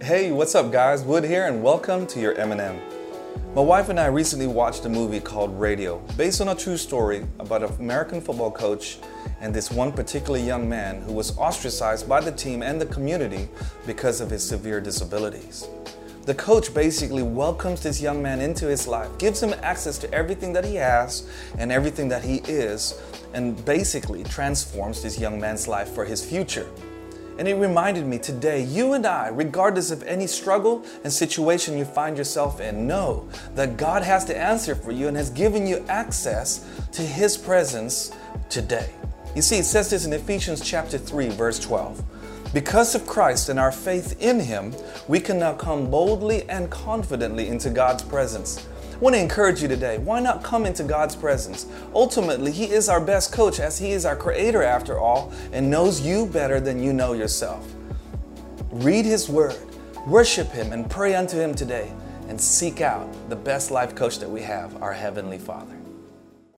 Hey, what's up, guys? Wood here, and welcome to your M&M. My wife and I recently watched a movie called Radio, based on a true story about an American football coach and this one particular young man who was ostracized by the team and the community because of his severe disabilities. The coach basically welcomes this young man into his life, gives him access to everything that he has and everything that he is, and basically transforms this young man's life for his future. And it reminded me today, you and I, regardless of any struggle and situation you find yourself in, know that God has the answer for you and has given you access to His presence today. You see, it says this in Ephesians chapter 3, verse 12. Because of Christ and our faith in Him, we can now come boldly and confidently into God's presence. I want to encourage you today. Why not come into God's presence? Ultimately, He is our best coach as He is our creator after all and knows you better than you know yourself. Read His Word, worship Him, and pray unto Him today, and seek out the best life coach that we have, our Heavenly Father.